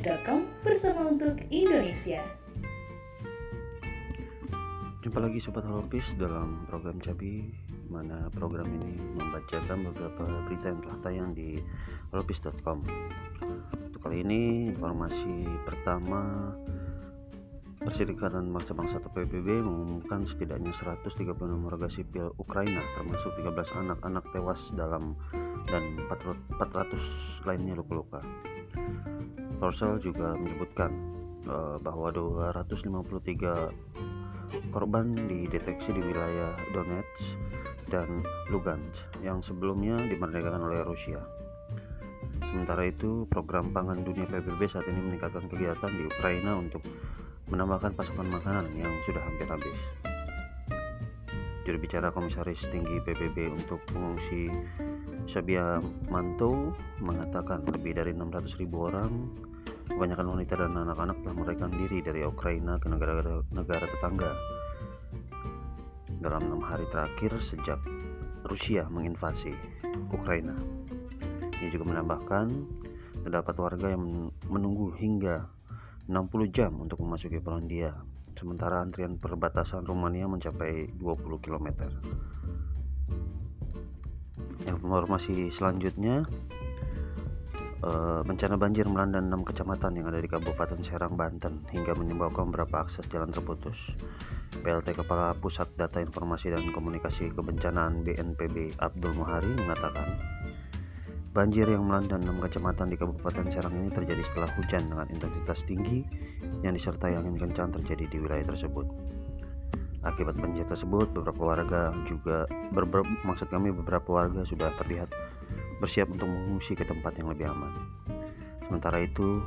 Bersama untuk Indonesia. Jumpa lagi Sobat Holopis dalam program Cabi mana program ini membacakan beberapa berita yang telah tayang di holopis.com Untuk kali ini informasi pertama Perserikatan Bangsa-Bangsa atau PBB mengumumkan setidaknya 136 warga sipil Ukraina termasuk 13 anak-anak tewas dalam dan 400 lainnya luka-luka. Korsel juga menyebutkan uh, bahwa 253 korban dideteksi di wilayah Donetsk dan Lugansk yang sebelumnya dimerdekakan oleh Rusia. Sementara itu, program pangan dunia PBB saat ini meningkatkan kegiatan di Ukraina untuk menambahkan pasokan makanan yang sudah hampir habis. Juru bicara Komisaris Tinggi PBB untuk pengungsi Sabia Manto mengatakan lebih dari 600.000 orang Kebanyakan wanita dan anak-anak telah melarikan diri dari Ukraina ke negara-negara tetangga dalam enam hari terakhir sejak Rusia menginvasi Ukraina. Ia juga menambahkan terdapat warga yang menunggu hingga 60 jam untuk memasuki Polandia, sementara antrian perbatasan Rumania mencapai 20 km. Informasi selanjutnya, Eh, bencana banjir melanda enam kecamatan yang ada di Kabupaten Serang, Banten hingga menyebabkan beberapa akses jalan terputus. PLT Kepala Pusat Data Informasi dan Komunikasi Kebencanaan BNPB Abdul Muhari mengatakan, banjir yang melanda enam kecamatan di Kabupaten Serang ini terjadi setelah hujan dengan intensitas tinggi yang disertai angin kencang terjadi di wilayah tersebut. Akibat banjir tersebut, beberapa warga juga ber, maksud kami beberapa warga sudah terlihat bersiap untuk mengungsi ke tempat yang lebih aman. Sementara itu,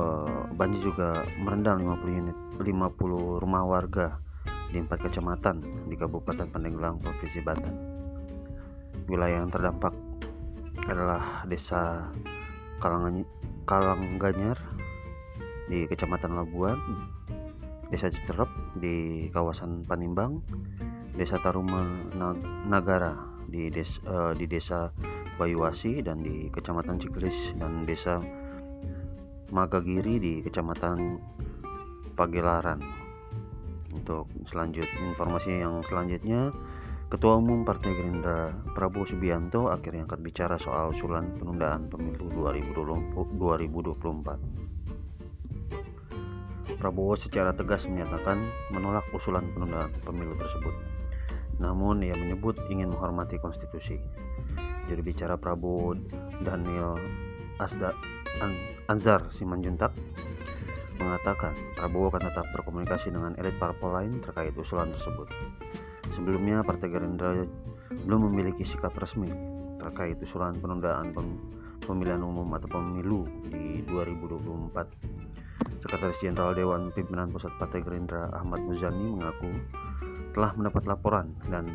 eh, banjir juga merendam 50 unit 50 rumah warga di empat kecamatan di Kabupaten Pandeglang, Provinsi Banten. Wilayah yang terdampak adalah Desa Kalangganyar di Kecamatan Labuan, Desa Citerep di kawasan Panimbang, Desa Taruma Nagara di desa, uh, di desa Bayuwasi dan di Kecamatan Ciklis dan desa Magagiri di Kecamatan Pagelaran. Untuk selanjutnya informasi yang selanjutnya Ketua Umum Partai Gerindra Prabowo Subianto akhirnya angkat bicara soal usulan penundaan pemilu 2024. Prabowo secara tegas menyatakan menolak usulan penundaan pemilu tersebut. Namun ia menyebut ingin menghormati konstitusi. Juru bicara Prabowo Daniel Asda An Anzar Simanjuntak mengatakan Prabowo akan tetap berkomunikasi dengan elit parpol lain terkait usulan tersebut. Sebelumnya Partai Gerindra belum memiliki sikap resmi terkait usulan penundaan pemilihan umum atau pemilu di 2024. Sekretaris Jenderal Dewan Pimpinan Pusat Partai Gerindra Ahmad Muzani mengaku telah mendapat laporan dan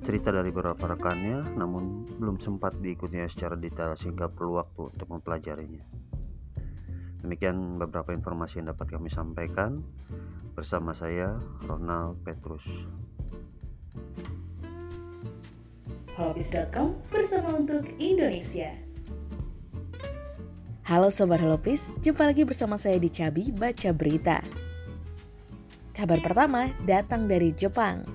cerita dari beberapa rekannya namun belum sempat diikutinya secara detail sehingga perlu waktu untuk mempelajarinya. Demikian beberapa informasi yang dapat kami sampaikan bersama saya Ronald Petrus. Holopis.com bersama untuk Indonesia. Halo Sobat Holopis, jumpa lagi bersama saya di Cabi Baca Berita. Kabar pertama datang dari Jepang.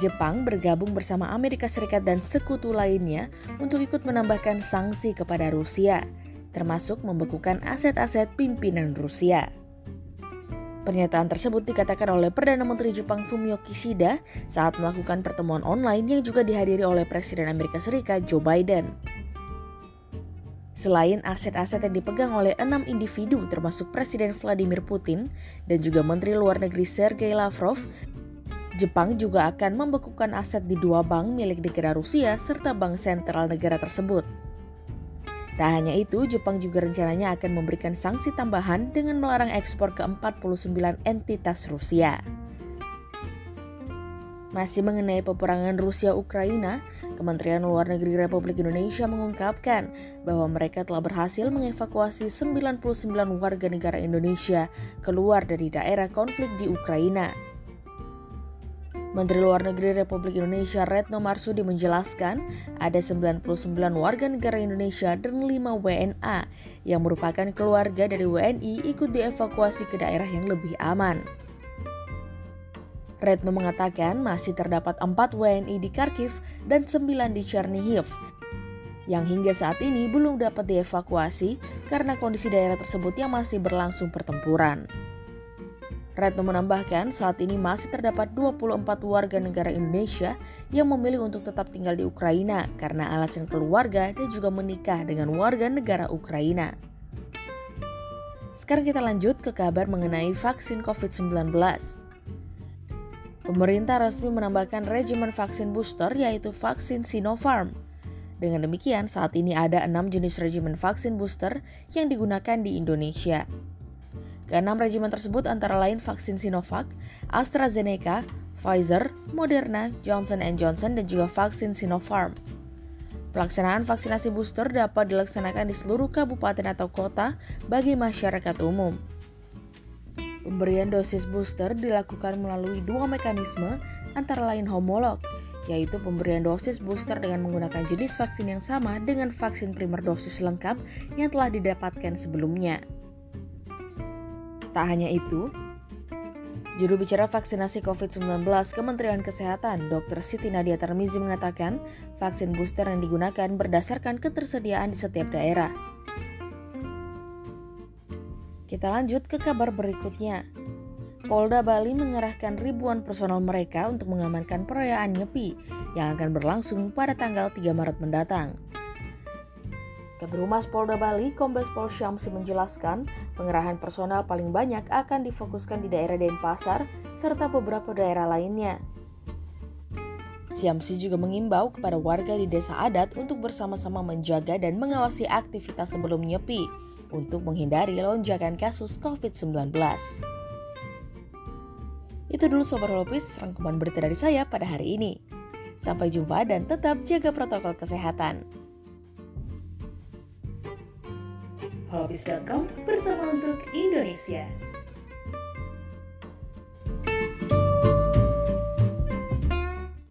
Jepang bergabung bersama Amerika Serikat dan sekutu lainnya untuk ikut menambahkan sanksi kepada Rusia, termasuk membekukan aset-aset pimpinan Rusia. Pernyataan tersebut dikatakan oleh Perdana Menteri Jepang Fumio Kishida saat melakukan pertemuan online yang juga dihadiri oleh Presiden Amerika Serikat Joe Biden. Selain aset-aset yang dipegang oleh enam individu termasuk Presiden Vladimir Putin dan juga Menteri Luar Negeri Sergei Lavrov, Jepang juga akan membekukan aset di dua bank milik negara Rusia serta bank sentral negara tersebut. Tak hanya itu, Jepang juga rencananya akan memberikan sanksi tambahan dengan melarang ekspor ke 49 entitas Rusia. Masih mengenai peperangan Rusia-Ukraina, Kementerian Luar Negeri Republik Indonesia mengungkapkan bahwa mereka telah berhasil mengevakuasi 99 warga negara Indonesia keluar dari daerah konflik di Ukraina. Menteri Luar Negeri Republik Indonesia Retno Marsudi menjelaskan ada 99 warga negara Indonesia dan 5 WNA yang merupakan keluarga dari WNI ikut dievakuasi ke daerah yang lebih aman. Retno mengatakan masih terdapat 4 WNI di Kharkiv dan 9 di Chernihiv yang hingga saat ini belum dapat dievakuasi karena kondisi daerah tersebut yang masih berlangsung pertempuran. Retno menambahkan saat ini masih terdapat 24 warga negara Indonesia yang memilih untuk tetap tinggal di Ukraina karena alasan keluarga dan juga menikah dengan warga negara Ukraina. Sekarang kita lanjut ke kabar mengenai vaksin COVID-19. Pemerintah resmi menambahkan regimen vaksin booster yaitu vaksin Sinopharm. Dengan demikian, saat ini ada enam jenis regimen vaksin booster yang digunakan di Indonesia. Keenam regimen tersebut antara lain vaksin Sinovac, AstraZeneca, Pfizer, Moderna, Johnson Johnson, dan juga vaksin Sinopharm. Pelaksanaan vaksinasi booster dapat dilaksanakan di seluruh kabupaten atau kota bagi masyarakat umum. Pemberian dosis booster dilakukan melalui dua mekanisme antara lain homolog, yaitu pemberian dosis booster dengan menggunakan jenis vaksin yang sama dengan vaksin primer dosis lengkap yang telah didapatkan sebelumnya. Tak hanya itu, Juru bicara vaksinasi COVID-19 Kementerian Kesehatan, Dr. Siti Nadia Tarmizi mengatakan, vaksin booster yang digunakan berdasarkan ketersediaan di setiap daerah. Kita lanjut ke kabar berikutnya. Polda Bali mengerahkan ribuan personel mereka untuk mengamankan perayaan Nyepi yang akan berlangsung pada tanggal 3 Maret mendatang. Kabir Humas Polda Bali, Kombes Pol Syamsi menjelaskan, pengerahan personal paling banyak akan difokuskan di daerah Denpasar serta beberapa daerah lainnya. Syamsi juga mengimbau kepada warga di desa adat untuk bersama-sama menjaga dan mengawasi aktivitas sebelum nyepi untuk menghindari lonjakan kasus COVID-19. Itu dulu Sobat Holopis, rangkuman berita dari saya pada hari ini. Sampai jumpa dan tetap jaga protokol kesehatan. Holopis.com bersama untuk Indonesia.